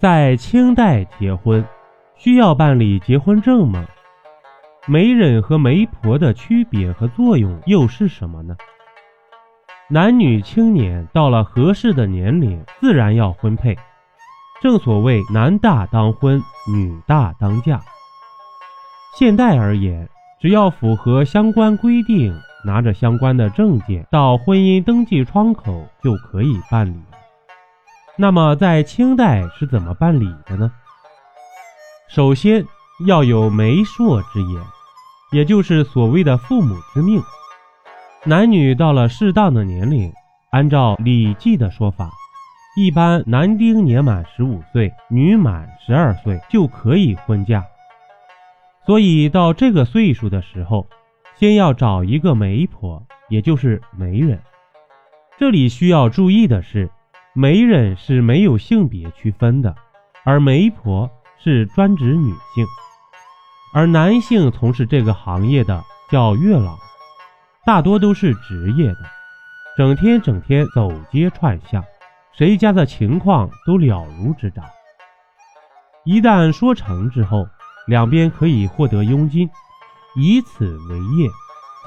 在清代结婚，需要办理结婚证吗？媒人和媒婆的区别和作用又是什么呢？男女青年到了合适的年龄，自然要婚配。正所谓男大当婚，女大当嫁。现代而言，只要符合相关规定，拿着相关的证件到婚姻登记窗口就可以办理。那么在清代是怎么办理的呢？首先要有媒妁之言，也就是所谓的父母之命。男女到了适当的年龄，按照《礼记》的说法，一般男丁年满十五岁，女满十二岁就可以婚嫁。所以到这个岁数的时候，先要找一个媒婆，也就是媒人。这里需要注意的是。媒人是没有性别区分的，而媒婆是专指女性，而男性从事这个行业的叫月老，大多都是职业的，整天整天走街串巷，谁家的情况都了如指掌。一旦说成之后，两边可以获得佣金，以此为业，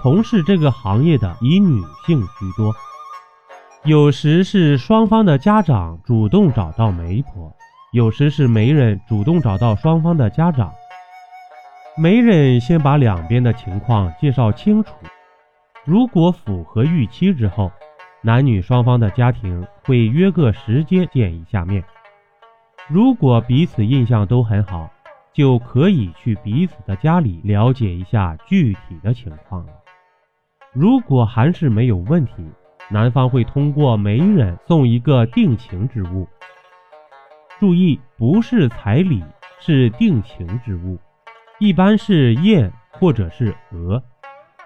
从事这个行业的以女性居多。有时是双方的家长主动找到媒婆，有时是媒人主动找到双方的家长。媒人先把两边的情况介绍清楚，如果符合预期之后，男女双方的家庭会约个时间见一下面。如果彼此印象都很好，就可以去彼此的家里了解一下具体的情况了。如果还是没有问题。男方会通过媒人送一个定情之物，注意不是彩礼，是定情之物，一般是雁或者是鹅，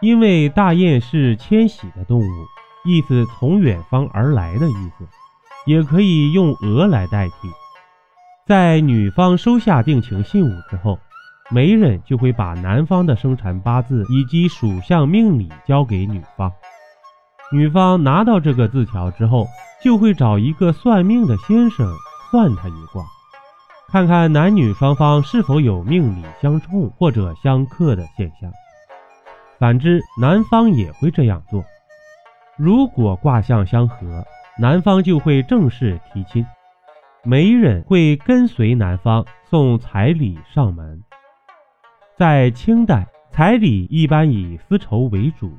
因为大雁是迁徙的动物，意思从远方而来的意思，也可以用鹅来代替。在女方收下定情信物之后，媒人就会把男方的生辰八字以及属相命理交给女方。女方拿到这个字条之后，就会找一个算命的先生算他一卦，看看男女双方是否有命理相冲或者相克的现象。反之，男方也会这样做。如果卦象相合，男方就会正式提亲，媒人会跟随男方送彩礼上门。在清代，彩礼一般以丝绸为主。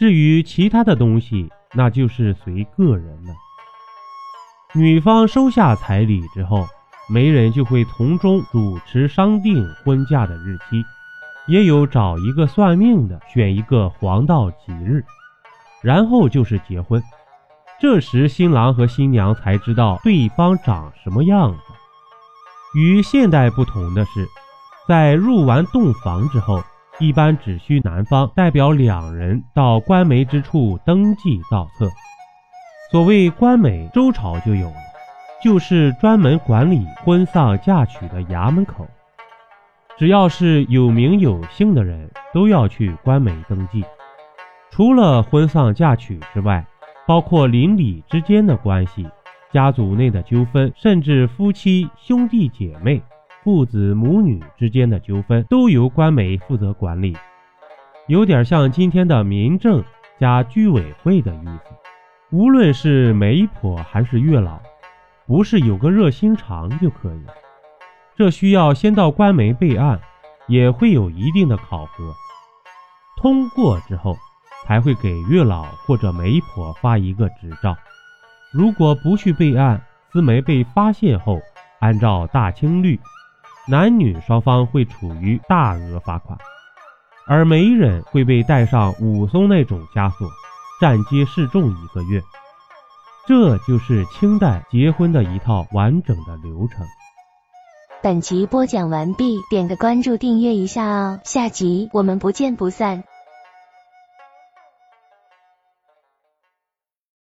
至于其他的东西，那就是随个人了。女方收下彩礼之后，媒人就会从中主持商定婚嫁的日期，也有找一个算命的选一个黄道吉日，然后就是结婚。这时新郎和新娘才知道对方长什么样子。与现代不同的是，在入完洞房之后。一般只需男方代表两人到官媒之处登记造册。所谓官媒，周朝就有了，就是专门管理婚丧嫁娶的衙门口。只要是有名有姓的人，都要去官媒登记。除了婚丧嫁娶之外，包括邻里之间的关系、家族内的纠纷，甚至夫妻、兄弟姐妹。父子母女之间的纠纷都由官媒负责管理，有点像今天的民政加居委会的意思。无论是媒婆还是月老，不是有个热心肠就可以，这需要先到官媒备案，也会有一定的考核，通过之后才会给月老或者媒婆发一个执照。如果不去备案，私媒被发现后，按照大清律。男女双方会处于大额罚款，而媒人会被带上武松那种枷锁，站街示众一个月。这就是清代结婚的一套完整的流程。本集播讲完毕，点个关注，订阅一下哦，下集我们不见不散。